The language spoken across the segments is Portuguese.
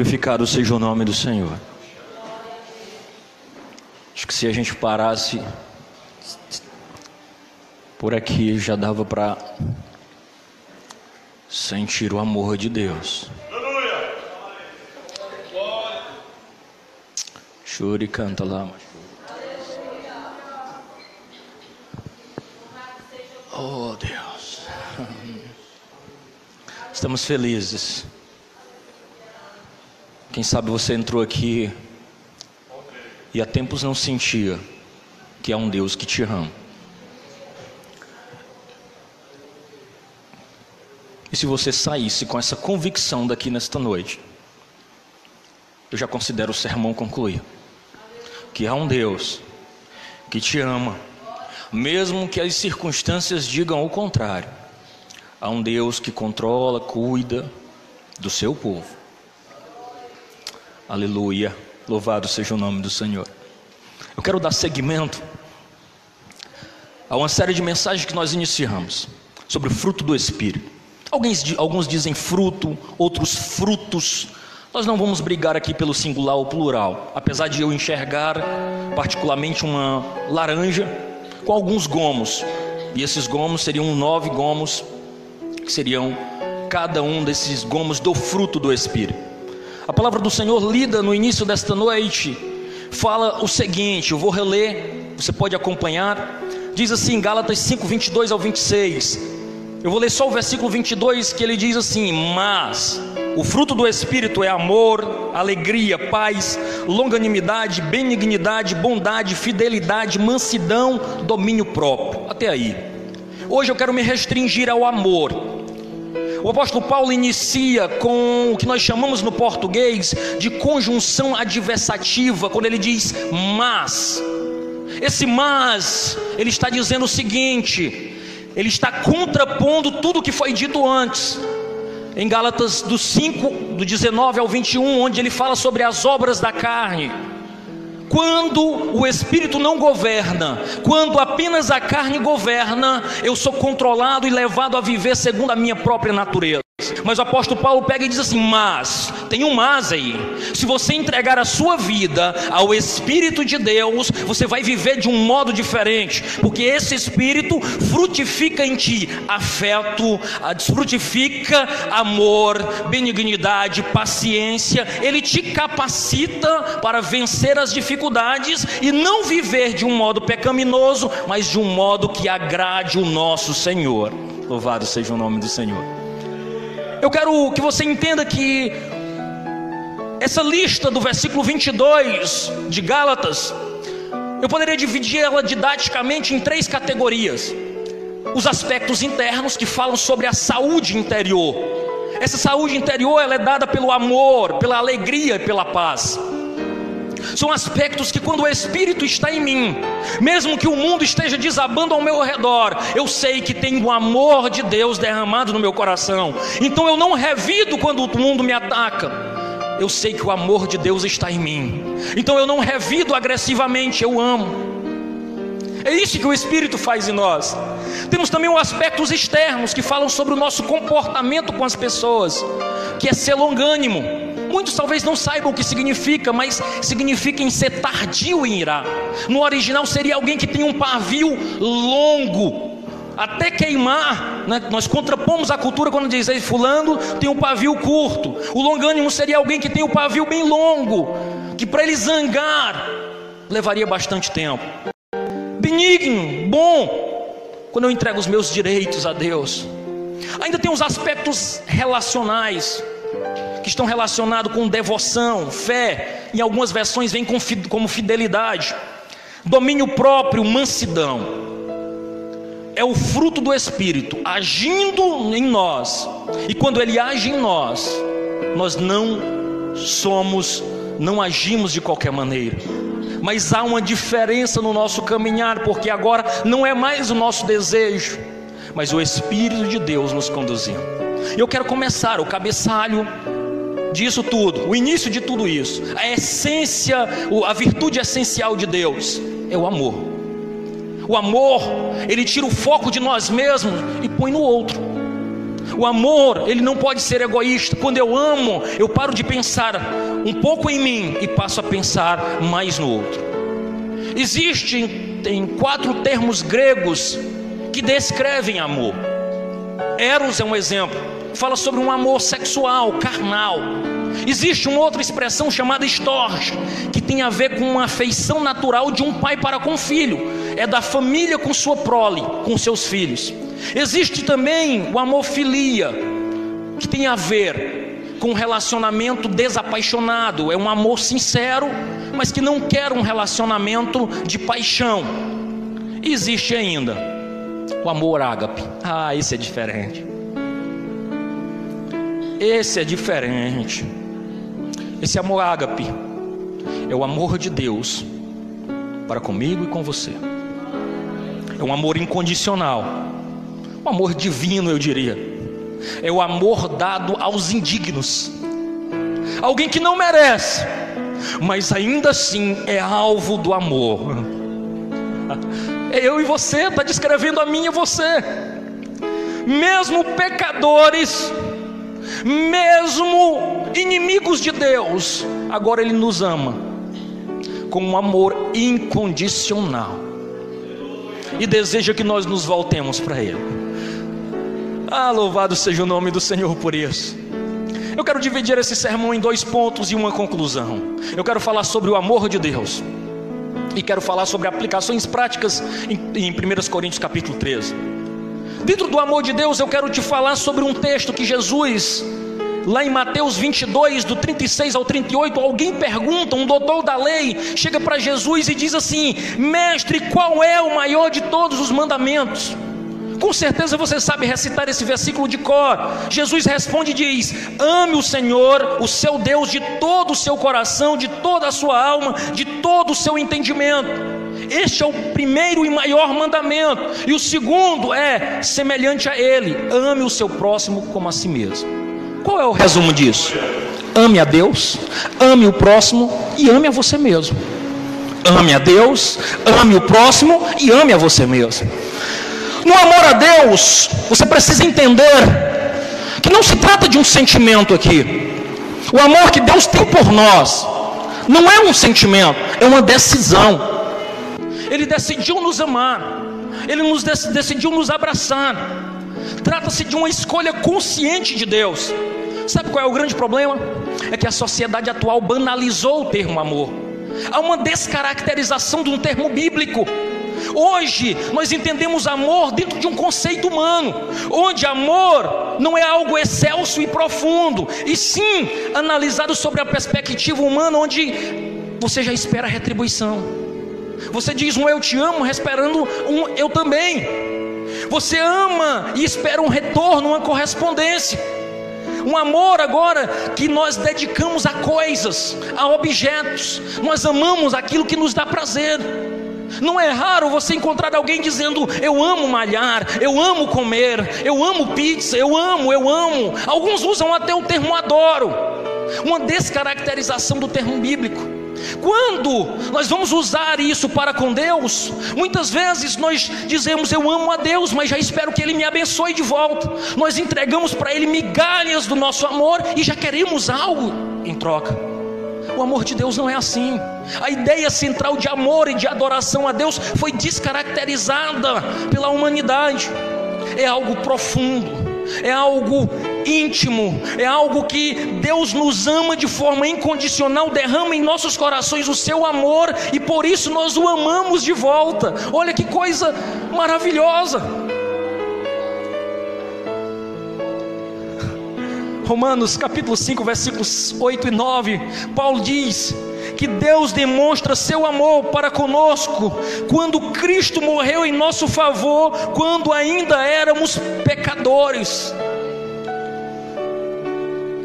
Glorificado seja o nome do Senhor. Acho que se a gente parasse por aqui já dava para sentir o amor de Deus. Chore e canta lá. Oh Deus. Estamos felizes. Quem sabe você entrou aqui e há tempos não sentia que há um Deus que te ama. E se você saísse com essa convicção daqui nesta noite, eu já considero o sermão concluído. Que há um Deus que te ama, mesmo que as circunstâncias digam o contrário. Há um Deus que controla, cuida do seu povo. Aleluia. Louvado seja o nome do Senhor. Eu quero dar seguimento a uma série de mensagens que nós iniciamos sobre o fruto do Espírito. Alguns, alguns dizem fruto, outros frutos. Nós não vamos brigar aqui pelo singular ou plural, apesar de eu enxergar particularmente uma laranja com alguns gomos, e esses gomos seriam nove gomos, que seriam cada um desses gomos do fruto do Espírito. A palavra do Senhor, lida no início desta noite, fala o seguinte: eu vou reler, você pode acompanhar. Diz assim, Gálatas 5, 22 ao 26. Eu vou ler só o versículo 22 que ele diz assim: Mas o fruto do Espírito é amor, alegria, paz, longanimidade, benignidade, bondade, fidelidade, mansidão, domínio próprio. Até aí. Hoje eu quero me restringir ao amor. O apóstolo Paulo inicia com o que nós chamamos no português de conjunção adversativa, quando ele diz mas. Esse mas, ele está dizendo o seguinte: ele está contrapondo tudo o que foi dito antes. Em Gálatas do 5, do 19 ao 21, onde ele fala sobre as obras da carne. Quando o espírito não governa, quando apenas a carne governa, eu sou controlado e levado a viver segundo a minha própria natureza. Mas o apóstolo Paulo pega e diz assim: Mas, tem um mas aí. Se você entregar a sua vida ao Espírito de Deus, você vai viver de um modo diferente, porque esse Espírito frutifica em ti afeto, frutifica amor, benignidade, paciência. Ele te capacita para vencer as dificuldades e não viver de um modo pecaminoso, mas de um modo que agrade o nosso Senhor. Louvado seja o nome do Senhor. Eu quero que você entenda que essa lista do versículo 22 de Gálatas, eu poderia dividir ela didaticamente em três categorias: os aspectos internos que falam sobre a saúde interior. Essa saúde interior ela é dada pelo amor, pela alegria e pela paz. São aspectos que, quando o Espírito está em mim, mesmo que o mundo esteja desabando ao meu redor, eu sei que tem o amor de Deus derramado no meu coração. Então eu não revido quando o mundo me ataca. Eu sei que o amor de Deus está em mim. Então eu não revido agressivamente, eu amo. É isso que o Espírito faz em nós. Temos também os aspectos externos que falam sobre o nosso comportamento com as pessoas, que é ser longânimo Muitos talvez não saibam o que significa, mas significa em ser tardio em irar. No original seria alguém que tem um pavio longo, até queimar. Né? Nós contrapomos a cultura quando diz, fulano tem um pavio curto. O longânimo seria alguém que tem o um pavio bem longo, que para ele zangar levaria bastante tempo. Benigno, bom, quando eu entrego os meus direitos a Deus. Ainda tem os aspectos relacionais estão relacionados com devoção, fé, em algumas versões vem como fidelidade, domínio próprio, mansidão. É o fruto do Espírito agindo em nós, e quando ele age em nós, nós não somos, não agimos de qualquer maneira, mas há uma diferença no nosso caminhar, porque agora não é mais o nosso desejo, mas o Espírito de Deus nos conduzindo. Eu quero começar o cabeçalho disso tudo, o início de tudo isso, a essência, a virtude essencial de Deus é o amor. O amor, ele tira o foco de nós mesmos e põe no outro. O amor, ele não pode ser egoísta. Quando eu amo, eu paro de pensar um pouco em mim e passo a pensar mais no outro. Existem tem quatro termos gregos que descrevem amor. Eros é um exemplo, fala sobre um amor sexual, carnal. Existe uma outra expressão chamada estorge, que tem a ver com uma afeição natural de um pai para com o filho, é da família com sua prole, com seus filhos. Existe também o amor filia, que tem a ver com um relacionamento desapaixonado, é um amor sincero, mas que não quer um relacionamento de paixão. Existe ainda o amor ágape. Ah, esse é diferente. Esse é diferente. Esse amor ágape é o amor de Deus para comigo e com você. É um amor incondicional. Um amor divino, eu diria. É o amor dado aos indignos. Alguém que não merece, mas ainda assim é alvo do amor. É eu e você, está descrevendo a mim e você. Mesmo pecadores, mesmo inimigos de Deus, agora Ele nos ama com um amor incondicional e deseja que nós nos voltemos para Ele. Ah, louvado seja o nome do Senhor por isso. Eu quero dividir esse sermão em dois pontos e uma conclusão. Eu quero falar sobre o amor de Deus e quero falar sobre aplicações práticas em, em 1 Coríntios capítulo 13. Dentro do amor de Deus, eu quero te falar sobre um texto que Jesus, lá em Mateus 22, do 36 ao 38, alguém pergunta, um doutor da lei, chega para Jesus e diz assim: Mestre, qual é o maior de todos os mandamentos? Com certeza você sabe recitar esse versículo de cor. Jesus responde e diz: Ame o Senhor, o seu Deus, de todo o seu coração, de toda a sua alma, de todo o seu entendimento. Este é o primeiro e maior mandamento. E o segundo é semelhante a ele: ame o seu próximo como a si mesmo. Qual é o resumo disso? Ame a Deus, ame o próximo e ame a você mesmo. Ame a Deus, ame o próximo e ame a você mesmo. No amor a Deus, você precisa entender que não se trata de um sentimento aqui. O amor que Deus tem por nós não é um sentimento, é uma decisão. Ele decidiu nos amar, Ele nos decidiu nos abraçar. Trata-se de uma escolha consciente de Deus. Sabe qual é o grande problema? É que a sociedade atual banalizou o termo amor. Há uma descaracterização de um termo bíblico. Hoje nós entendemos amor dentro de um conceito humano, onde amor não é algo excelso e profundo, e sim analisado sobre a perspectiva humana, onde você já espera a retribuição. Você diz um eu te amo, esperando um eu também. Você ama e espera um retorno, uma correspondência. Um amor agora que nós dedicamos a coisas, a objetos. Nós amamos aquilo que nos dá prazer. Não é raro você encontrar alguém dizendo: Eu amo malhar, eu amo comer, eu amo pizza, eu amo, eu amo. Alguns usam até o termo adoro, uma descaracterização do termo bíblico. Quando nós vamos usar isso para com Deus, muitas vezes nós dizemos eu amo a Deus, mas já espero que Ele me abençoe de volta. Nós entregamos para Ele migalhas do nosso amor e já queremos algo em troca. O amor de Deus não é assim. A ideia central de amor e de adoração a Deus foi descaracterizada pela humanidade. É algo profundo, é algo íntimo, é algo que Deus nos ama de forma incondicional, derrama em nossos corações o seu amor e por isso nós o amamos de volta. Olha que coisa maravilhosa. Romanos capítulo 5, versículos 8 e 9, Paulo diz que Deus demonstra seu amor para conosco quando Cristo morreu em nosso favor, quando ainda éramos pecadores.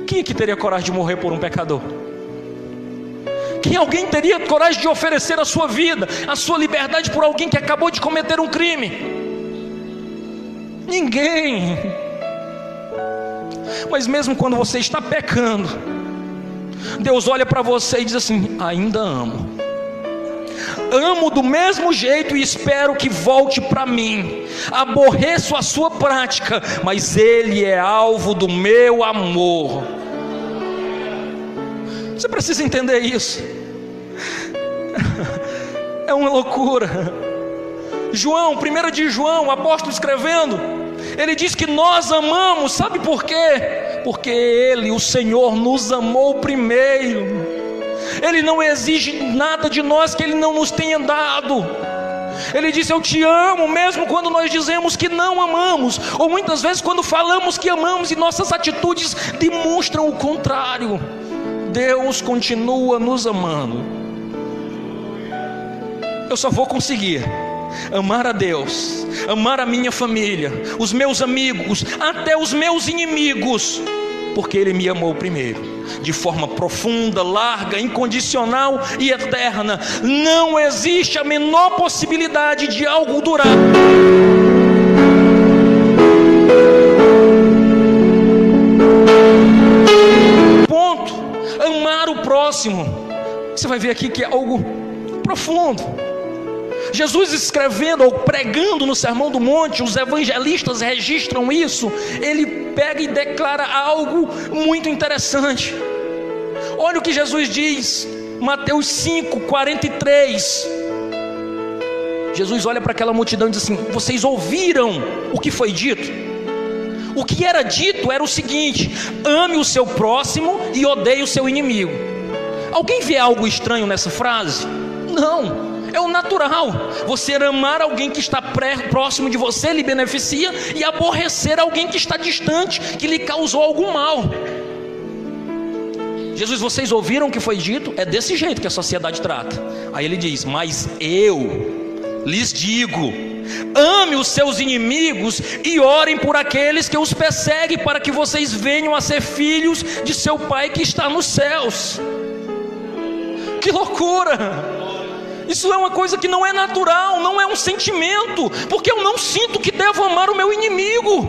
Quem é que teria coragem de morrer por um pecador? Quem alguém teria coragem de oferecer a sua vida, a sua liberdade por alguém que acabou de cometer um crime? Ninguém. Mas mesmo quando você está pecando, Deus olha para você e diz assim: ainda amo. amo do mesmo jeito e espero que volte para mim. Aborreço a sua prática, mas ele é alvo do meu amor. Você precisa entender isso. É uma loucura. João, 1 de João, apóstolo escrevendo, ele diz que nós amamos, sabe por quê? Porque Ele, o Senhor, nos amou primeiro. Ele não exige nada de nós que Ele não nos tenha dado. Ele disse: Eu te amo, mesmo quando nós dizemos que não amamos, ou muitas vezes quando falamos que amamos e nossas atitudes demonstram o contrário. Deus continua nos amando. Eu só vou conseguir amar a Deus, amar a minha família, os meus amigos, até os meus inimigos, porque Ele me amou primeiro, de forma profunda, larga, incondicional e eterna. Não existe a menor possibilidade de algo durar. Próximo. Você vai ver aqui que é algo profundo. Jesus escrevendo ou pregando no Sermão do Monte, os evangelistas registram isso. Ele pega e declara algo muito interessante. Olha o que Jesus diz, Mateus 5, 43. Jesus olha para aquela multidão e diz assim: Vocês ouviram o que foi dito? O que era dito era o seguinte: ame o seu próximo e odeie o seu inimigo. Alguém vê algo estranho nessa frase? Não é o natural. Você amar alguém que está próximo de você lhe beneficia e aborrecer alguém que está distante, que lhe causou algum mal. Jesus, vocês ouviram o que foi dito? É desse jeito que a sociedade trata. Aí ele diz: Mas eu lhes digo, ame os seus inimigos e orem por aqueles que os perseguem, para que vocês venham a ser filhos de seu Pai que está nos céus. Que loucura! Isso é uma coisa que não é natural, não é um sentimento, porque eu não sinto que devo amar o meu inimigo.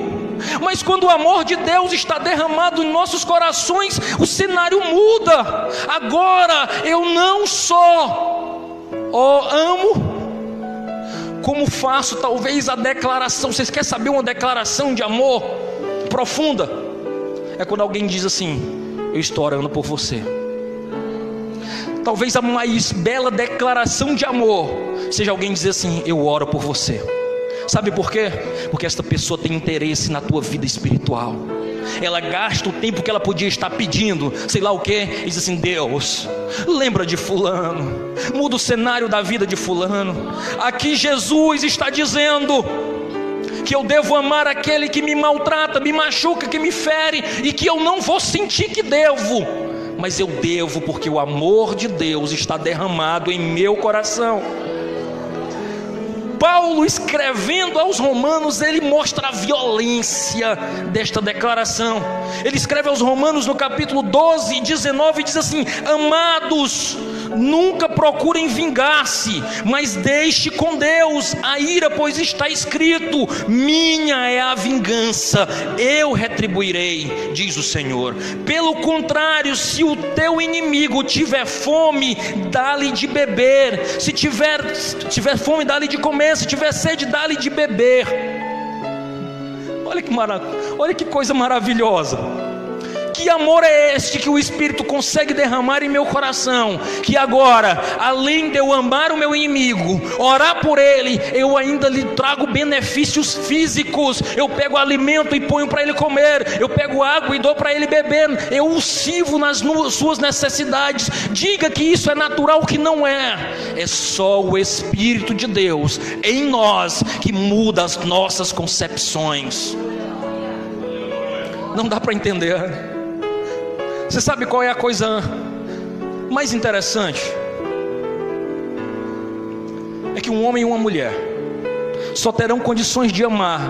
Mas quando o amor de Deus está derramado em nossos corações, o cenário muda. Agora eu não só oh, amo, como faço talvez a declaração. Vocês querem saber uma declaração de amor profunda? É quando alguém diz assim: Eu estou orando por você talvez a mais bela declaração de amor seja alguém dizer assim: Eu oro por você. Sabe por quê? Porque esta pessoa tem interesse na tua vida espiritual. Ela gasta o tempo que ela podia estar pedindo, sei lá o que, e diz assim: Deus, lembra de Fulano, muda o cenário da vida de Fulano. Aqui Jesus está dizendo que eu devo amar aquele que me maltrata, me machuca, que me fere, e que eu não vou sentir que devo mas eu devo porque o amor de Deus está derramado em meu coração. Paulo escrevendo aos Romanos, ele mostra a violência desta declaração. Ele escreve aos Romanos no capítulo 12, 19 e diz assim: Amados, Nunca procurem vingar-se, mas deixe com Deus a ira, pois está escrito: Minha é a vingança, eu retribuirei, diz o Senhor. Pelo contrário, se o teu inimigo tiver fome, dá-lhe de beber, se tiver, tiver fome, dá-lhe de comer, se tiver sede, dá-lhe de beber. Olha que, olha que coisa maravilhosa. Que amor é este que o Espírito consegue derramar em meu coração? Que agora, além de eu amar o meu inimigo, orar por ele, eu ainda lhe trago benefícios físicos. Eu pego alimento e ponho para ele comer, eu pego água e dou para ele beber, eu o sirvo nas suas necessidades. Diga que isso é natural, que não é. É só o Espírito de Deus em nós que muda as nossas concepções. Não dá para entender. Você sabe qual é a coisa mais interessante? É que um homem e uma mulher só terão condições de amar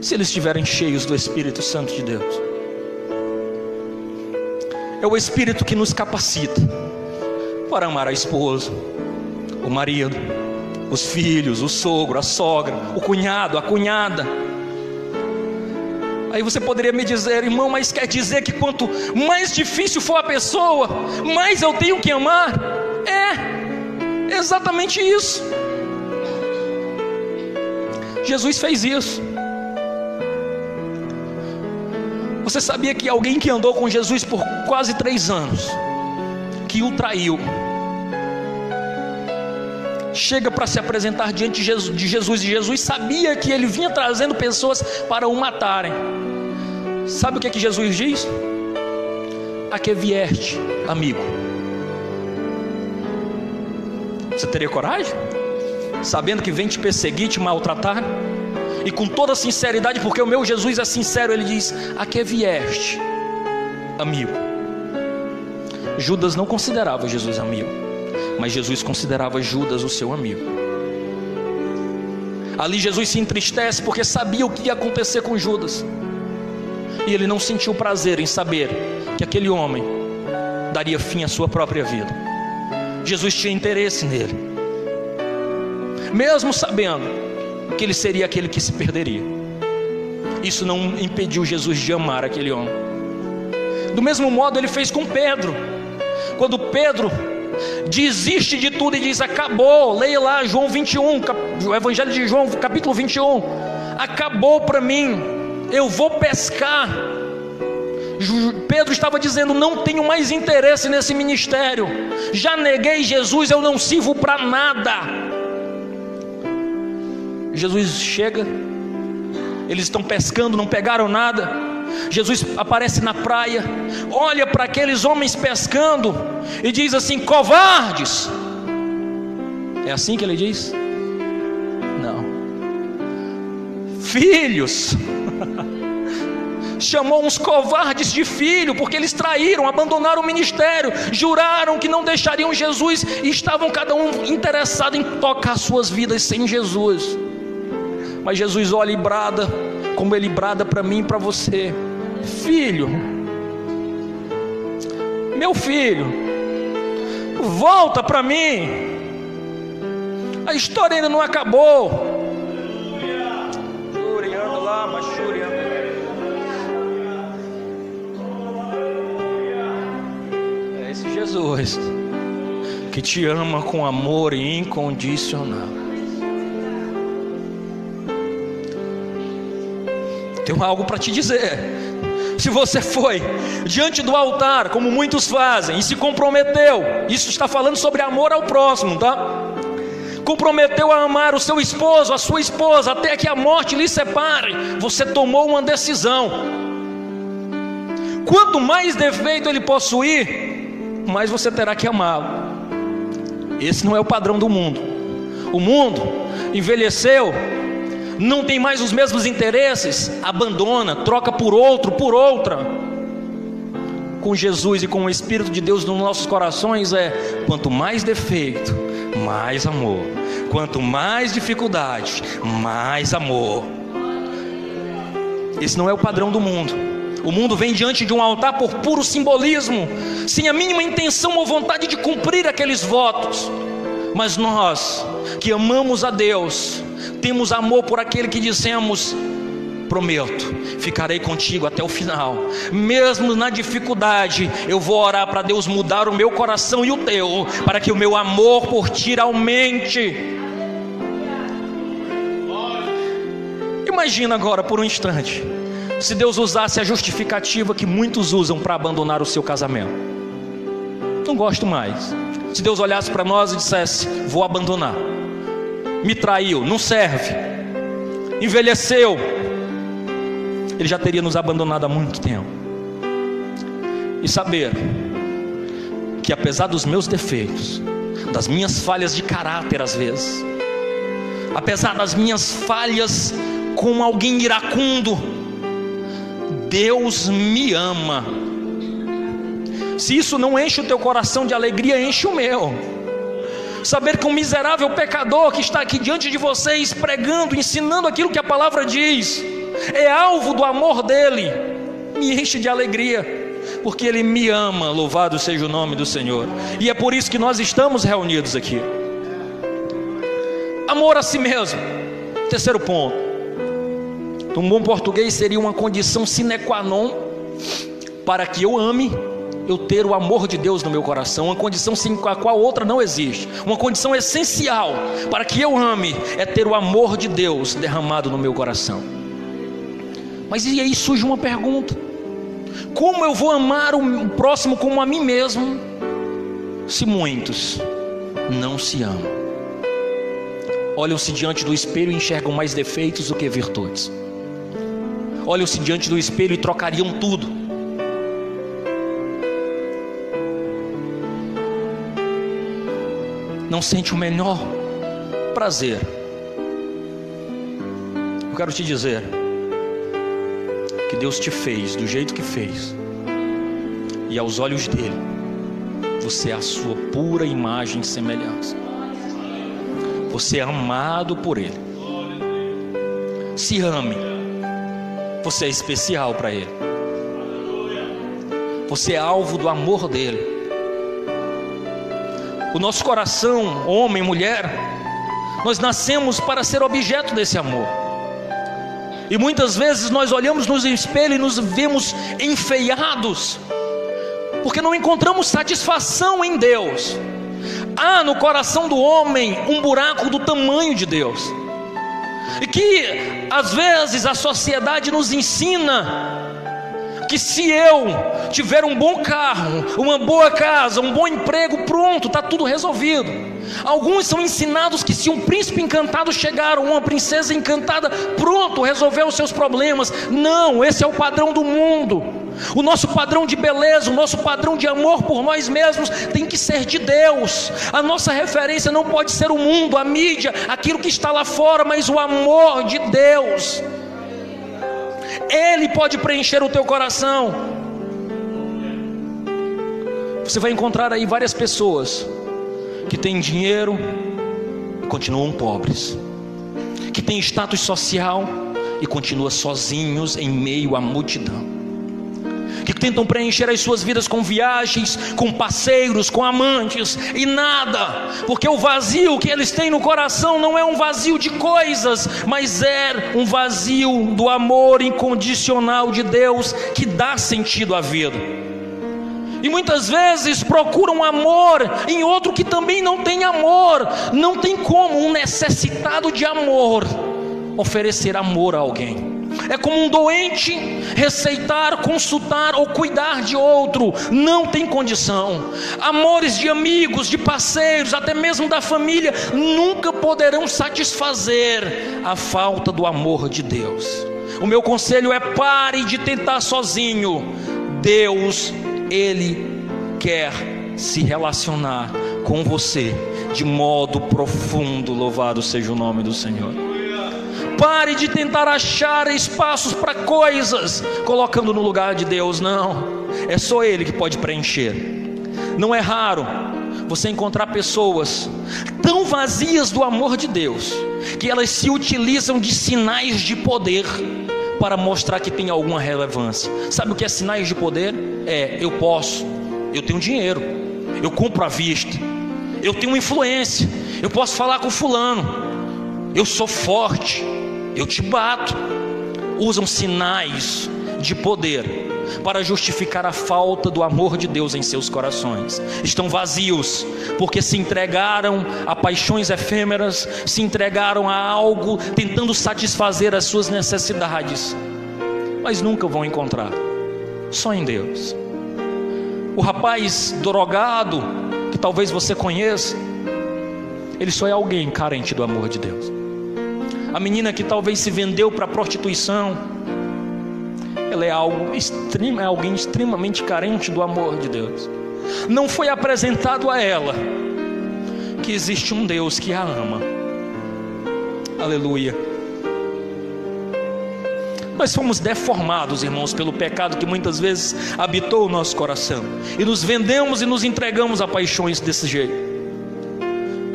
se eles estiverem cheios do Espírito Santo de Deus. É o Espírito que nos capacita para amar a esposa, o marido, os filhos, o sogro, a sogra, o cunhado, a cunhada Aí você poderia me dizer, irmão, mas quer dizer que quanto mais difícil for a pessoa, mais eu tenho que amar? É. Exatamente isso. Jesus fez isso. Você sabia que alguém que andou com Jesus por quase três anos, que o traiu, chega para se apresentar diante de Jesus, e Jesus sabia que ele vinha trazendo pessoas para o matarem. Sabe o que, é que Jesus diz? A que vieste, amigo? Você teria coragem? Sabendo que vem te perseguir, te maltratar? E com toda sinceridade, porque o meu Jesus é sincero, ele diz: A que vieste, amigo? Judas não considerava Jesus amigo, mas Jesus considerava Judas o seu amigo. Ali Jesus se entristece porque sabia o que ia acontecer com Judas. E ele não sentiu prazer em saber que aquele homem daria fim à sua própria vida. Jesus tinha interesse nele, mesmo sabendo que ele seria aquele que se perderia. Isso não impediu Jesus de amar aquele homem. Do mesmo modo, ele fez com Pedro. Quando Pedro desiste de tudo e diz: Acabou, leia lá João 21, o Evangelho de João, capítulo 21. Acabou para mim, eu vou pescar. Pedro estava dizendo: Não tenho mais interesse nesse ministério, já neguei Jesus, eu não sirvo para nada. Jesus chega, eles estão pescando, não pegaram nada. Jesus aparece na praia, olha para aqueles homens pescando e diz assim: covardes. É assim que ele diz? Não. Filhos. chamou uns covardes de filho, porque eles traíram, abandonaram o ministério, juraram que não deixariam Jesus e estavam cada um interessado em tocar suas vidas sem Jesus. Mas Jesus olha e brada, como ele brada para mim e para você: Filho, meu filho, volta para mim. A história ainda não acabou. Que te ama com amor incondicional. Tenho algo para te dizer. Se você foi diante do altar, como muitos fazem, e se comprometeu, isso está falando sobre amor ao próximo, tá? Comprometeu a amar o seu esposo, a sua esposa, até que a morte lhe separe, você tomou uma decisão. Quanto mais defeito ele possuir, mais você terá que amá-lo. Esse não é o padrão do mundo. O mundo envelheceu, não tem mais os mesmos interesses, abandona, troca por outro, por outra. Com Jesus e com o Espírito de Deus nos nossos corações é quanto mais defeito, mais amor. Quanto mais dificuldade, mais amor. Esse não é o padrão do mundo. O mundo vem diante de um altar por puro simbolismo, sem a mínima intenção ou vontade de cumprir aqueles votos. Mas nós, que amamos a Deus, temos amor por aquele que dissemos: prometo, ficarei contigo até o final, mesmo na dificuldade, eu vou orar para Deus mudar o meu coração e o teu, para que o meu amor por ti aumente. Imagina agora por um instante se Deus usasse a justificativa que muitos usam para abandonar o seu casamento. Não gosto mais. Se Deus olhasse para nós e dissesse: Vou abandonar, me traiu, não serve, envelheceu, Ele já teria nos abandonado há muito tempo. E saber que apesar dos meus defeitos, das minhas falhas de caráter às vezes, apesar das minhas falhas como alguém iracundo, Deus me ama. Se isso não enche o teu coração de alegria, enche o meu. Saber que um miserável pecador que está aqui diante de vocês, pregando, ensinando aquilo que a palavra diz, é alvo do amor dele, me enche de alegria, porque ele me ama, louvado seja o nome do Senhor, e é por isso que nós estamos reunidos aqui. Amor a si mesmo, terceiro ponto um bom português seria uma condição sine qua non para que eu ame eu ter o amor de Deus no meu coração, uma condição sem a qual outra não existe, uma condição essencial para que eu ame é ter o amor de Deus derramado no meu coração. Mas e aí surge uma pergunta: como eu vou amar o próximo como a mim mesmo, se muitos não se amam? Olham-se diante do espelho e enxergam mais defeitos do que virtudes. Olham-se diante do espelho e trocariam tudo não sente o menor prazer. Eu quero te dizer que Deus te fez do jeito que fez, e aos olhos dele, você é a sua pura imagem e semelhança. Você é amado por ele. Se ame. Você é especial para ele. Você é alvo do amor dele. O nosso coração, homem, mulher, nós nascemos para ser objeto desse amor. E muitas vezes nós olhamos no espelho e nos vemos enfeiados, porque não encontramos satisfação em Deus. Há no coração do homem um buraco do tamanho de Deus, que às vezes a sociedade nos ensina que se eu tiver um bom carro, uma boa casa, um bom emprego, pronto, está tudo resolvido. Alguns são ensinados que se um príncipe encantado chegar, ou uma princesa encantada, pronto, resolveu os seus problemas. Não, esse é o padrão do mundo. O nosso padrão de beleza, o nosso padrão de amor por nós mesmos tem que ser de Deus. A nossa referência não pode ser o mundo, a mídia, aquilo que está lá fora, mas o amor de Deus. Ele pode preencher o teu coração. Você vai encontrar aí várias pessoas que têm dinheiro e continuam pobres, que têm status social e continuam sozinhos em meio à multidão que tentam preencher as suas vidas com viagens, com parceiros, com amantes e nada, porque o vazio que eles têm no coração não é um vazio de coisas, mas é um vazio do amor incondicional de Deus que dá sentido à vida. E muitas vezes procuram amor em outro que também não tem amor. Não tem como um necessitado de amor oferecer amor a alguém. É como um doente receitar, consultar ou cuidar de outro, não tem condição. Amores de amigos, de parceiros, até mesmo da família, nunca poderão satisfazer a falta do amor de Deus. O meu conselho é pare de tentar sozinho. Deus, Ele quer se relacionar com você de modo profundo. Louvado seja o nome do Senhor. Pare de tentar achar espaços para coisas, colocando no lugar de Deus, não. É só Ele que pode preencher. Não é raro você encontrar pessoas tão vazias do amor de Deus, que elas se utilizam de sinais de poder para mostrar que tem alguma relevância. Sabe o que é sinais de poder? É, eu posso, eu tenho dinheiro, eu compro à vista, eu tenho influência, eu posso falar com fulano, eu sou forte, eu te bato. Usam sinais de poder para justificar a falta do amor de Deus em seus corações. Estão vazios, porque se entregaram a paixões efêmeras, se entregaram a algo tentando satisfazer as suas necessidades, mas nunca vão encontrar, só em Deus. O rapaz drogado, que talvez você conheça, ele só é alguém carente do amor de Deus a menina que talvez se vendeu para a prostituição, ela é, algo é alguém extremamente carente do amor de Deus. Não foi apresentado a ela que existe um Deus que a ama. Aleluia. Nós fomos deformados, irmãos, pelo pecado que muitas vezes habitou o nosso coração. E nos vendemos e nos entregamos a paixões desse jeito.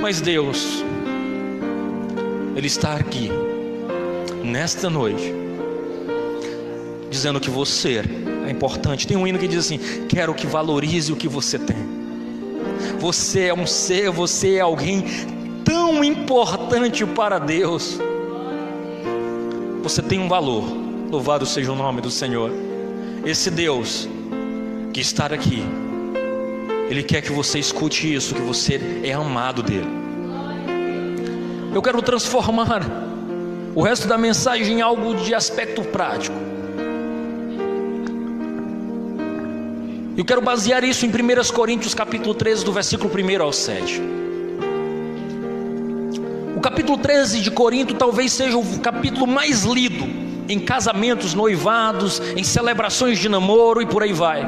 Mas Deus, ele está aqui, nesta noite, dizendo que você é importante. Tem um hino que diz assim: Quero que valorize o que você tem. Você é um ser, você é alguém tão importante para Deus. Você tem um valor. Louvado seja o nome do Senhor. Esse Deus que estar aqui, Ele quer que você escute isso, que você é amado dele. Eu quero transformar o resto da mensagem em algo de aspecto prático. Eu quero basear isso em 1 Coríntios capítulo 13, do versículo 1 ao 7. O capítulo 13 de Corinto talvez seja o capítulo mais lido em casamentos, noivados, em celebrações de namoro e por aí vai.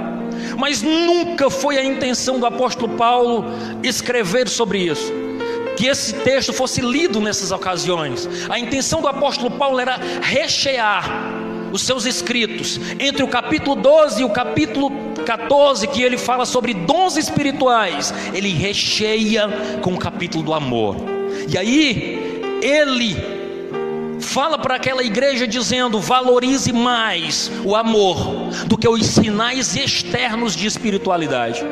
Mas nunca foi a intenção do apóstolo Paulo escrever sobre isso. Que esse texto fosse lido nessas ocasiões. A intenção do apóstolo Paulo era rechear os seus escritos entre o capítulo 12 e o capítulo 14, que ele fala sobre dons espirituais, ele recheia com o capítulo do amor. E aí, ele fala para aquela igreja dizendo: valorize mais o amor do que os sinais externos de espiritualidade.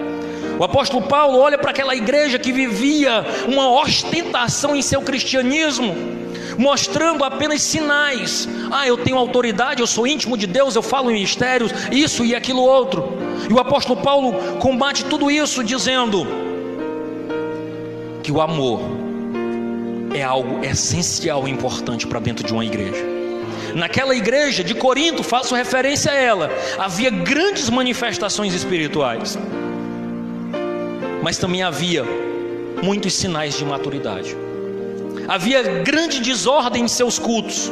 O apóstolo Paulo olha para aquela igreja que vivia uma ostentação em seu cristianismo, mostrando apenas sinais. Ah, eu tenho autoridade, eu sou íntimo de Deus, eu falo em mistérios, isso e aquilo outro. E o apóstolo Paulo combate tudo isso dizendo que o amor é algo essencial e importante para dentro de uma igreja. Naquela igreja de Corinto, faço referência a ela, havia grandes manifestações espirituais, mas também havia muitos sinais de maturidade. Havia grande desordem em seus cultos.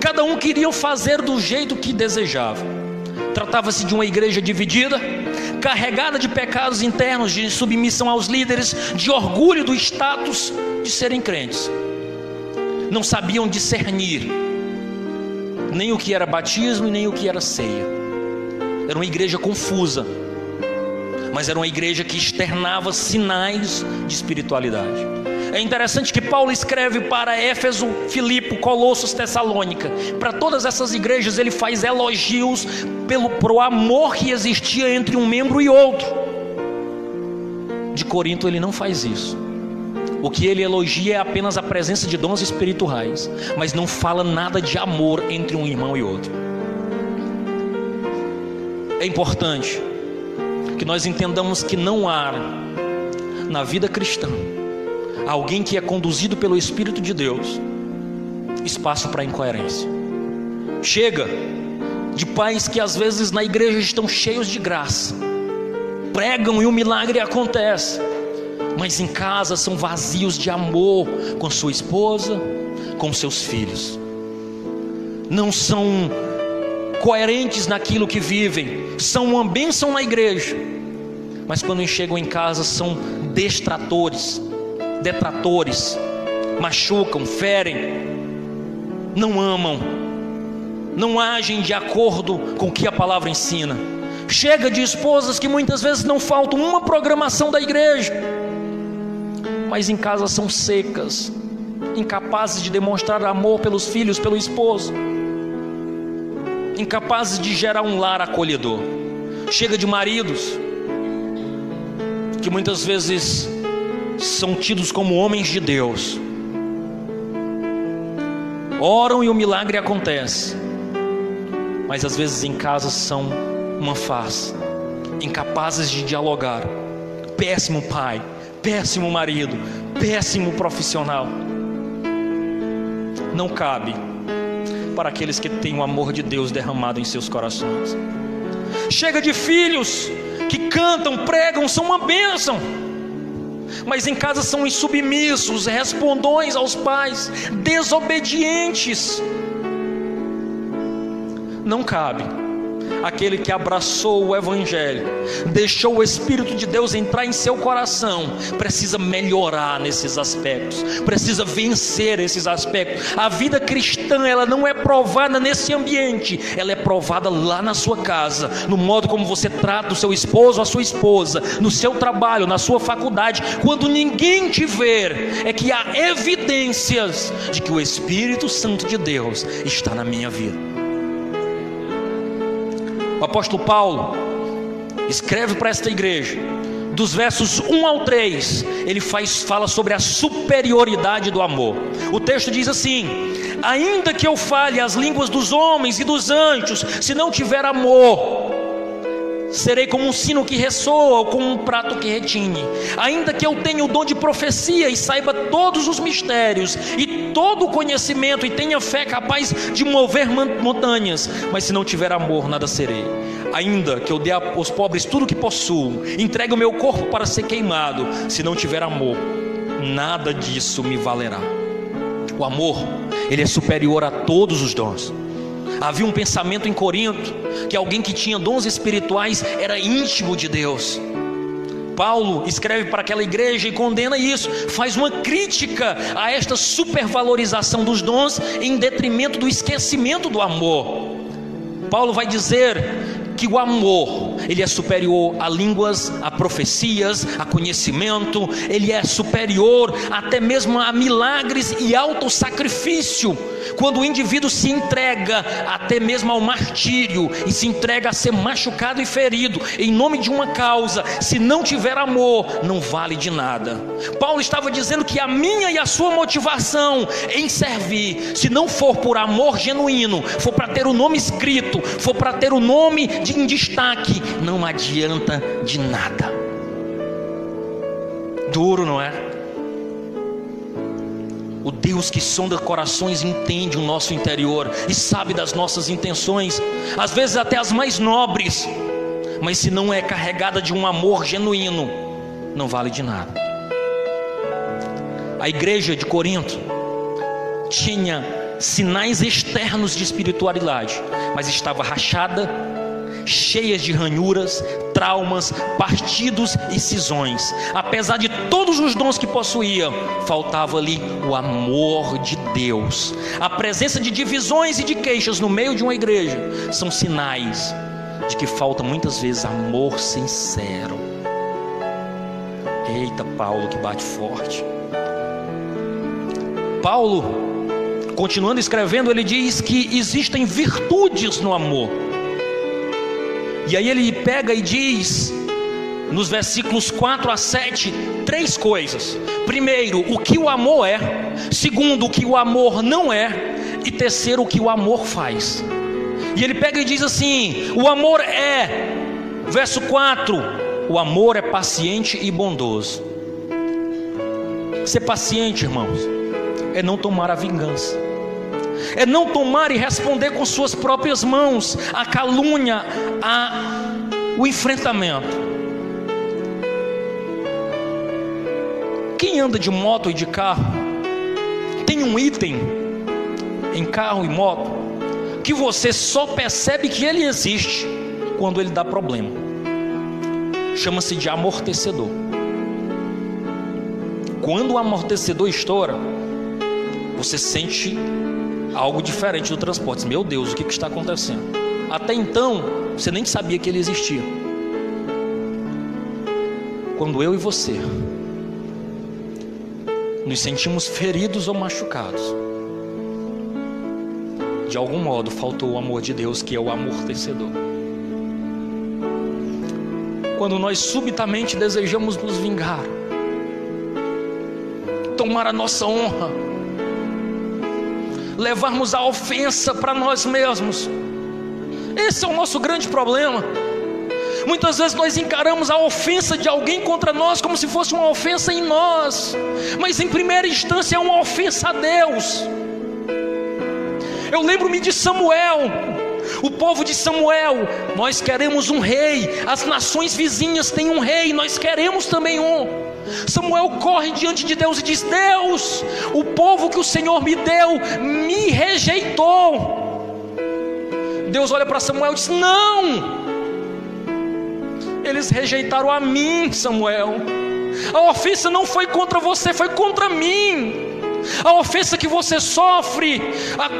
Cada um queria fazer do jeito que desejava. Tratava-se de uma igreja dividida, carregada de pecados internos, de submissão aos líderes, de orgulho do status de serem crentes. Não sabiam discernir nem o que era batismo e nem o que era ceia. Era uma igreja confusa, mas era uma igreja que externava sinais de espiritualidade. É interessante que Paulo escreve para Éfeso, Filipe, Colossos, Tessalônica. Para todas essas igrejas ele faz elogios pelo pro amor que existia entre um membro e outro. De Corinto ele não faz isso. O que ele elogia é apenas a presença de dons espirituais, mas não fala nada de amor entre um irmão e outro. É importante que nós entendamos que não há na vida cristã alguém que é conduzido pelo Espírito de Deus espaço para incoerência. Chega de pais que às vezes na igreja estão cheios de graça, pregam e o milagre acontece, mas em casa são vazios de amor com sua esposa, com seus filhos. Não são coerentes naquilo que vivem, são uma bênção na igreja, mas quando chegam em casa são destratores, detratores, machucam, ferem, não amam, não agem de acordo com o que a palavra ensina. Chega de esposas que muitas vezes não faltam uma programação da igreja, mas em casa são secas, incapazes de demonstrar amor pelos filhos, pelo esposo, incapazes de gerar um lar acolhedor. Chega de maridos que muitas vezes são tidos como homens de Deus. Oram e o milagre acontece, mas às vezes em casa são uma face, incapazes de dialogar. Péssimo pai, péssimo marido, péssimo profissional. Não cabe para aqueles que têm o amor de Deus derramado em seus corações. Chega de filhos que cantam, pregam, são uma bênção mas em casa são insubmissos, respondões aos pais, desobedientes. Não cabe aquele que abraçou o Evangelho, deixou o Espírito de Deus entrar em seu coração, precisa melhorar nesses aspectos, precisa vencer esses aspectos. A vida cristã, ela não é provada nesse ambiente, ela é provada lá na sua casa, no modo como você trata o seu esposo, a sua esposa, no seu trabalho, na sua faculdade, quando ninguém te ver, é que há evidências de que o Espírito Santo de Deus está na minha vida. O apóstolo Paulo escreve para esta igreja, dos versos 1 ao 3, ele faz, fala sobre a superioridade do amor. O texto diz assim: Ainda que eu fale as línguas dos homens e dos anjos, se não tiver amor, Serei como um sino que ressoa ou como um prato que retine. Ainda que eu tenha o dom de profecia e saiba todos os mistérios e todo o conhecimento e tenha fé capaz de mover montanhas, mas se não tiver amor, nada serei. Ainda que eu dê aos pobres tudo que possuo, entregue o meu corpo para ser queimado, se não tiver amor, nada disso me valerá. O amor, ele é superior a todos os dons. Havia um pensamento em Corinto que alguém que tinha dons espirituais era íntimo de Deus. Paulo escreve para aquela igreja e condena isso, faz uma crítica a esta supervalorização dos dons em detrimento do esquecimento do amor. Paulo vai dizer que o amor, ele é superior a línguas, a profecias, a conhecimento, ele é superior até mesmo a milagres e auto sacrifício. Quando o indivíduo se entrega até mesmo ao martírio e se entrega a ser machucado e ferido em nome de uma causa, se não tiver amor, não vale de nada. Paulo estava dizendo que a minha e a sua motivação em servir, se não for por amor genuíno, for para ter o nome escrito, for para ter o nome de, em destaque, não adianta de nada. Duro, não é? O Deus que sonda corações entende o nosso interior e sabe das nossas intenções, às vezes até as mais nobres, mas se não é carregada de um amor genuíno, não vale de nada. A igreja de Corinto tinha sinais externos de espiritualidade, mas estava rachada cheias de ranhuras, traumas, partidos e cisões. Apesar de todos os dons que possuía, faltava ali o amor de Deus. A presença de divisões e de queixas no meio de uma igreja são sinais de que falta muitas vezes amor sincero. Eita, Paulo que bate forte. Paulo, continuando escrevendo, ele diz que existem virtudes no amor. E aí ele pega e diz, nos versículos 4 a 7, três coisas. Primeiro, o que o amor é. Segundo, o que o amor não é. E terceiro, o que o amor faz. E ele pega e diz assim: o amor é, verso 4, o amor é paciente e bondoso. Ser paciente, irmãos, é não tomar a vingança é não tomar e responder com suas próprias mãos a calúnia, a o enfrentamento. Quem anda de moto e de carro tem um item em carro e moto que você só percebe que ele existe quando ele dá problema. Chama-se de amortecedor. Quando o amortecedor estoura, você sente algo diferente do transporte. Meu Deus, o que, que está acontecendo? Até então, você nem sabia que ele existia. Quando eu e você nos sentimos feridos ou machucados, de algum modo faltou o amor de Deus, que é o amortecedor. Quando nós subitamente desejamos nos vingar, tomar a nossa honra, levarmos a ofensa para nós mesmos. Esse é o nosso grande problema. Muitas vezes nós encaramos a ofensa de alguém contra nós como se fosse uma ofensa em nós, mas em primeira instância é uma ofensa a Deus. Eu lembro-me de Samuel, o povo de Samuel, nós queremos um rei, as nações vizinhas têm um rei, nós queremos também um. Samuel corre diante de Deus e diz: Deus, o povo que o Senhor me deu me rejeitou. Deus olha para Samuel e diz: Não, eles rejeitaram a mim, Samuel. A ofensa não foi contra você, foi contra mim. A ofensa que você sofre,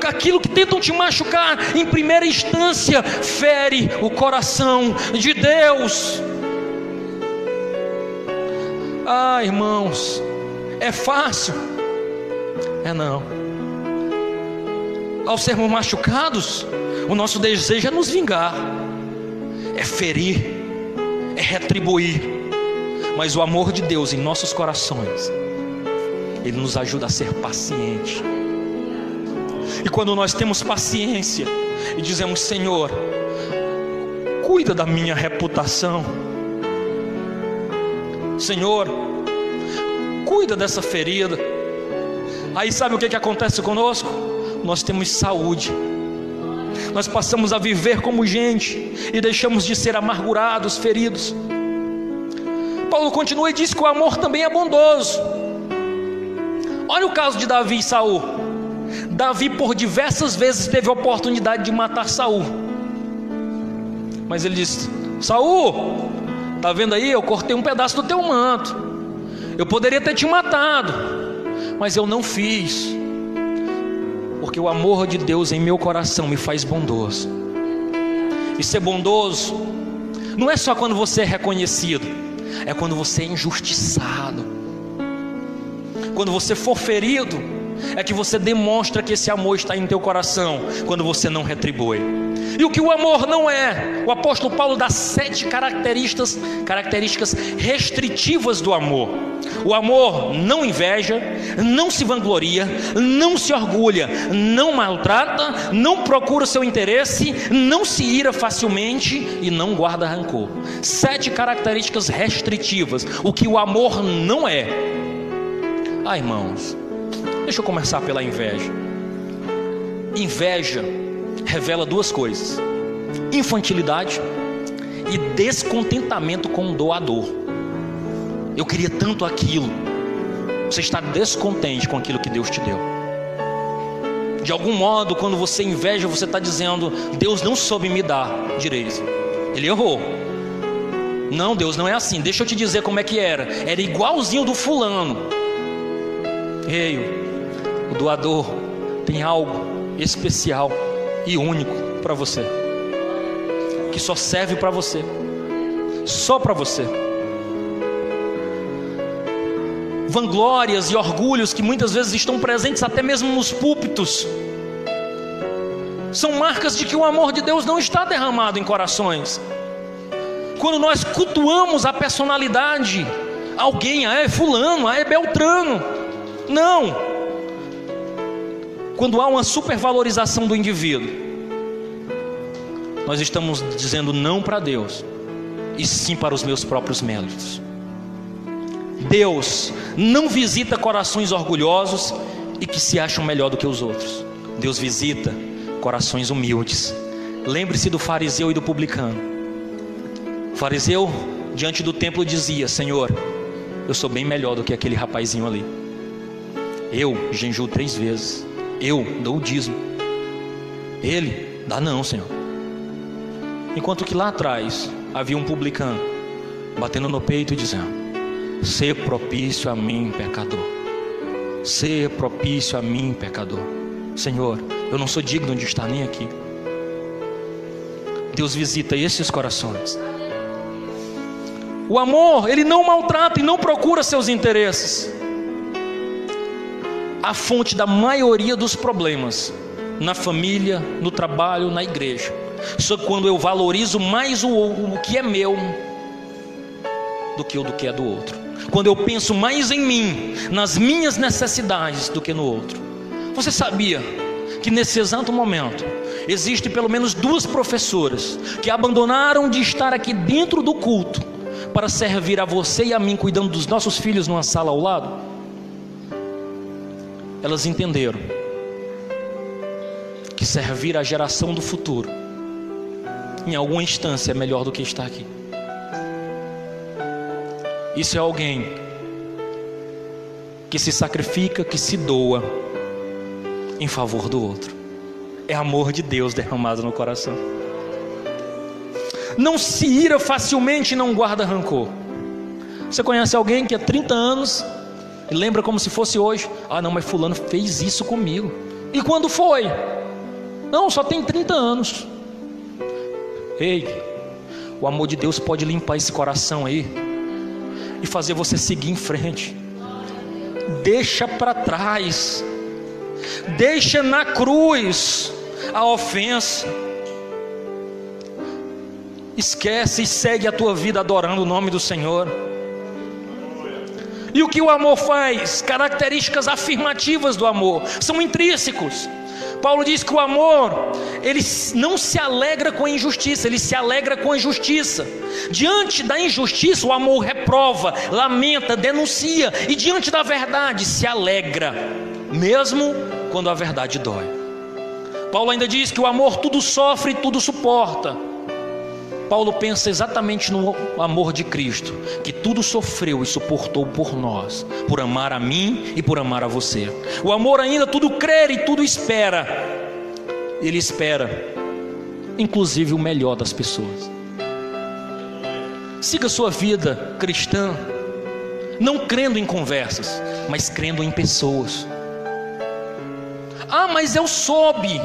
aquilo que tentam te machucar, em primeira instância, fere o coração de Deus. Ah, irmãos, é fácil? É não. Ao sermos machucados, o nosso desejo é nos vingar, é ferir, é retribuir. Mas o amor de Deus em nossos corações, Ele nos ajuda a ser paciente. E quando nós temos paciência e dizemos, Senhor, cuida da minha reputação. Senhor, cuida dessa ferida. Aí sabe o que, que acontece conosco? Nós temos saúde. Nós passamos a viver como gente e deixamos de ser amargurados, feridos. Paulo continua e diz que o amor também é bondoso. Olha o caso de Davi e Saul. Davi por diversas vezes teve a oportunidade de matar Saul. Mas ele disse: Saul, tá vendo aí? Eu cortei um pedaço do teu manto. Eu poderia ter te matado, mas eu não fiz. Porque o amor de Deus em meu coração me faz bondoso. E ser bondoso não é só quando você é reconhecido é quando você é injustiçado. Quando você for ferido, é que você demonstra que esse amor está em teu coração, quando você não retribui. E o que o amor não é? O apóstolo Paulo dá sete características, características restritivas do amor. O amor não inveja, não se vangloria, não se orgulha, não maltrata, não procura seu interesse, não se ira facilmente e não guarda rancor. Sete características restritivas. O que o amor não é. Ah, irmãos, deixa eu começar pela inveja. Inveja revela duas coisas: infantilidade e descontentamento com o doador. Eu queria tanto aquilo. Você está descontente com aquilo que Deus te deu. De algum modo, quando você inveja, você está dizendo: Deus não soube me dar direito. Ele errou. Não, Deus não é assim. Deixa eu te dizer como é que era. Era igualzinho do fulano. Ei, o doador tem algo especial e único para você, que só serve para você, só para você. Vanglórias e orgulhos que muitas vezes estão presentes até mesmo nos púlpitos, são marcas de que o amor de Deus não está derramado em corações. Quando nós cultuamos a personalidade, alguém, ah, é fulano, ah, é beltrano. Não, quando há uma supervalorização do indivíduo, nós estamos dizendo não para Deus e sim para os meus próprios méritos. Deus não visita corações orgulhosos e que se acham melhor do que os outros. Deus visita corações humildes. Lembre-se do fariseu e do publicano. O fariseu, diante do templo, dizia: Senhor, eu sou bem melhor do que aquele rapazinho ali. Eu jejuo três vezes. Eu dou o dízimo. Ele dá não, Senhor. Enquanto que lá atrás havia um publicano batendo no peito e dizendo: Ser propício a mim, pecador. Ser propício a mim, pecador. Senhor, eu não sou digno de estar nem aqui. Deus visita esses corações. O amor, ele não maltrata e não procura seus interesses a fonte da maioria dos problemas na família, no trabalho, na igreja. Só quando eu valorizo mais o, o que é meu do que o do que é do outro. Quando eu penso mais em mim, nas minhas necessidades do que no outro. Você sabia que nesse exato momento existe pelo menos duas professoras que abandonaram de estar aqui dentro do culto para servir a você e a mim cuidando dos nossos filhos numa sala ao lado? Elas entenderam que servir a geração do futuro, em alguma instância, é melhor do que estar aqui. Isso é alguém que se sacrifica, que se doa em favor do outro. É amor de Deus derramado no coração. Não se ira facilmente e não guarda rancor. Você conhece alguém que há 30 anos e lembra como se fosse hoje. Ah, não, mas Fulano fez isso comigo. E quando foi? Não, só tem 30 anos. Ei, o amor de Deus pode limpar esse coração aí e fazer você seguir em frente. Deixa para trás, deixa na cruz a ofensa. Esquece e segue a tua vida adorando o nome do Senhor. E o que o amor faz? Características afirmativas do amor são intrínsecos. Paulo diz que o amor, ele não se alegra com a injustiça, ele se alegra com a justiça. Diante da injustiça, o amor reprova, lamenta, denuncia, e diante da verdade, se alegra, mesmo quando a verdade dói. Paulo ainda diz que o amor tudo sofre e tudo suporta. Paulo pensa exatamente no amor de Cristo, que tudo sofreu e suportou por nós, por amar a mim e por amar a você. O amor ainda tudo crê e tudo espera. Ele espera, inclusive o melhor das pessoas. Siga sua vida cristã, não crendo em conversas, mas crendo em pessoas. Ah, mas eu soube.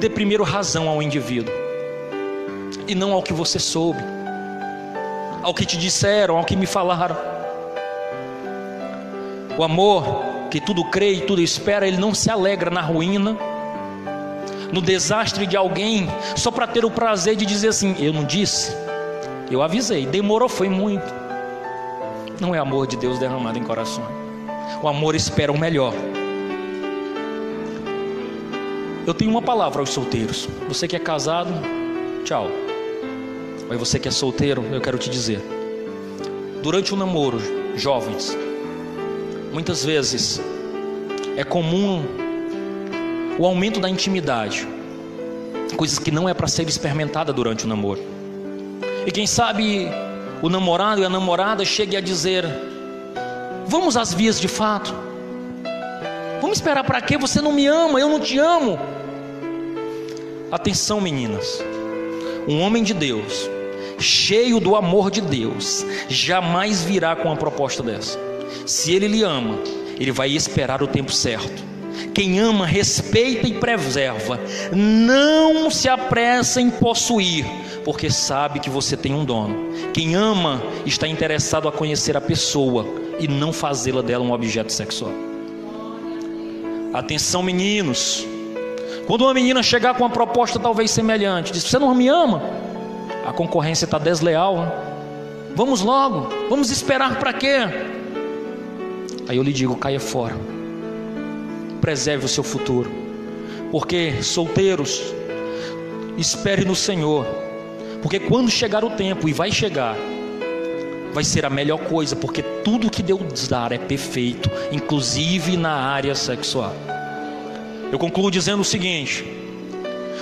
Dê primeiro razão ao indivíduo, e não ao que você soube, ao que te disseram, ao que me falaram. O amor que tudo crê e tudo espera, ele não se alegra na ruína, no desastre de alguém, só para ter o prazer de dizer assim: Eu não disse, eu avisei, demorou, foi muito. Não é amor de Deus derramado em corações. O amor espera o melhor. Eu tenho uma palavra aos solteiros. Você que é casado, tchau. Mas você que é solteiro, eu quero te dizer. Durante o namoro, jovens, muitas vezes é comum o aumento da intimidade, coisas que não é para ser experimentada durante o namoro. E quem sabe o namorado e a namorada chegue a dizer: Vamos às vias de fato. Vamos esperar para quê? Você não me ama, eu não te amo. Atenção, meninas. Um homem de Deus, cheio do amor de Deus, jamais virá com uma proposta dessa. Se ele lhe ama, ele vai esperar o tempo certo. Quem ama, respeita e preserva. Não se apressa em possuir, porque sabe que você tem um dono. Quem ama está interessado a conhecer a pessoa e não fazê-la dela um objeto sexual. Atenção, meninos. Quando uma menina chegar com uma proposta talvez semelhante, diz: Você não me ama? A concorrência está desleal. Vamos logo, vamos esperar para quê? Aí eu lhe digo: caia fora, preserve o seu futuro, porque solteiros, espere no Senhor, porque quando chegar o tempo, e vai chegar, vai ser a melhor coisa, porque tudo que Deus dar é perfeito, inclusive na área sexual. Eu concluo dizendo o seguinte: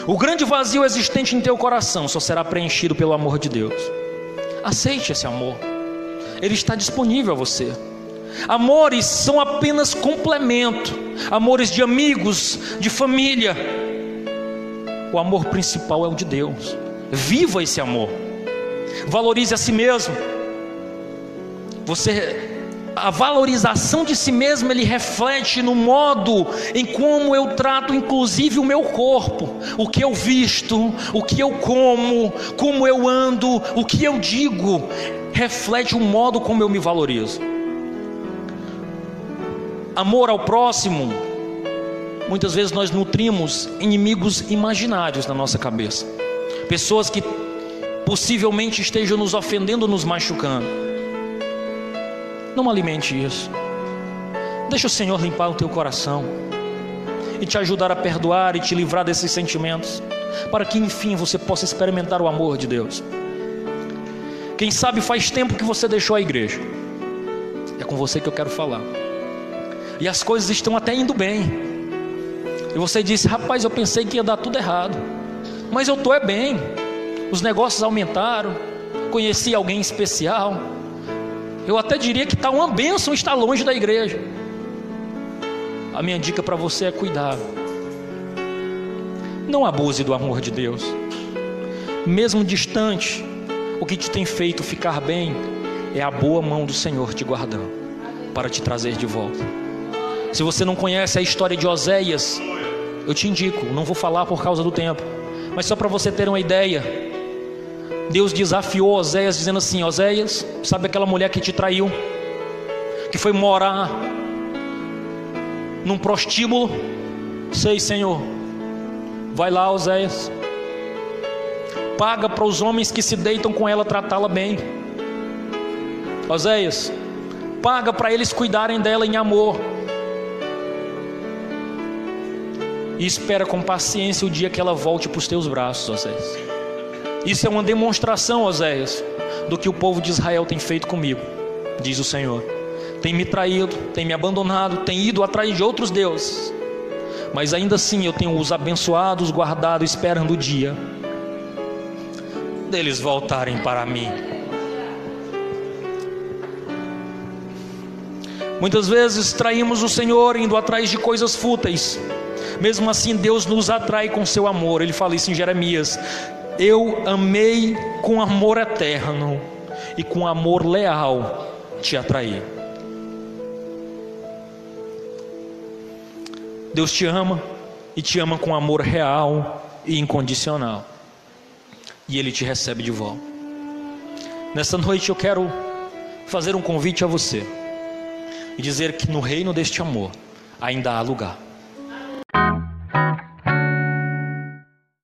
o grande vazio existente em teu coração só será preenchido pelo amor de Deus. Aceite esse amor, ele está disponível a você. Amores são apenas complemento, amores de amigos, de família. O amor principal é o de Deus. Viva esse amor, valorize a si mesmo. Você a valorização de si mesmo ele reflete no modo em como eu trato inclusive o meu corpo, o que eu visto, o que eu como, como eu ando, o que eu digo, reflete o modo como eu me valorizo. Amor ao próximo, muitas vezes nós nutrimos inimigos imaginários na nossa cabeça, pessoas que possivelmente estejam nos ofendendo, nos machucando. Não alimente isso. Deixa o Senhor limpar o teu coração e te ajudar a perdoar e te livrar desses sentimentos, para que enfim você possa experimentar o amor de Deus. Quem sabe faz tempo que você deixou a igreja. É com você que eu quero falar. E as coisas estão até indo bem. E você disse: "Rapaz, eu pensei que ia dar tudo errado. Mas eu estou é bem. Os negócios aumentaram. Conheci alguém especial eu até diria que está uma bênção estar longe da igreja. A minha dica para você é cuidado. Não abuse do amor de Deus. Mesmo distante, o que te tem feito ficar bem é a boa mão do Senhor te guardando para te trazer de volta. Se você não conhece a história de Oséias, eu te indico, não vou falar por causa do tempo, mas só para você ter uma ideia. Deus desafiou Oséias dizendo assim: Oséias, sabe aquela mulher que te traiu, que foi morar num prostíbulo? Sei, Senhor. Vai lá, Oséias. Paga para os homens que se deitam com ela tratá-la bem. Oséias, paga para eles cuidarem dela em amor. e espera com paciência o dia que ela volte para os teus braços, Oséias. Isso é uma demonstração, Oséias, do que o povo de Israel tem feito comigo, diz o Senhor. Tem me traído, tem me abandonado, tem ido atrás de outros deuses, mas ainda assim eu tenho os abençoados guardado, esperando o dia deles voltarem para mim. Muitas vezes traímos o Senhor indo atrás de coisas fúteis. Mesmo assim, Deus nos atrai com seu amor. Ele fala isso em Jeremias: Eu amei com amor eterno e com amor leal te atraí. Deus te ama e te ama com amor real e incondicional. E Ele te recebe de volta. Nesta noite eu quero fazer um convite a você e dizer que no reino deste amor ainda há lugar.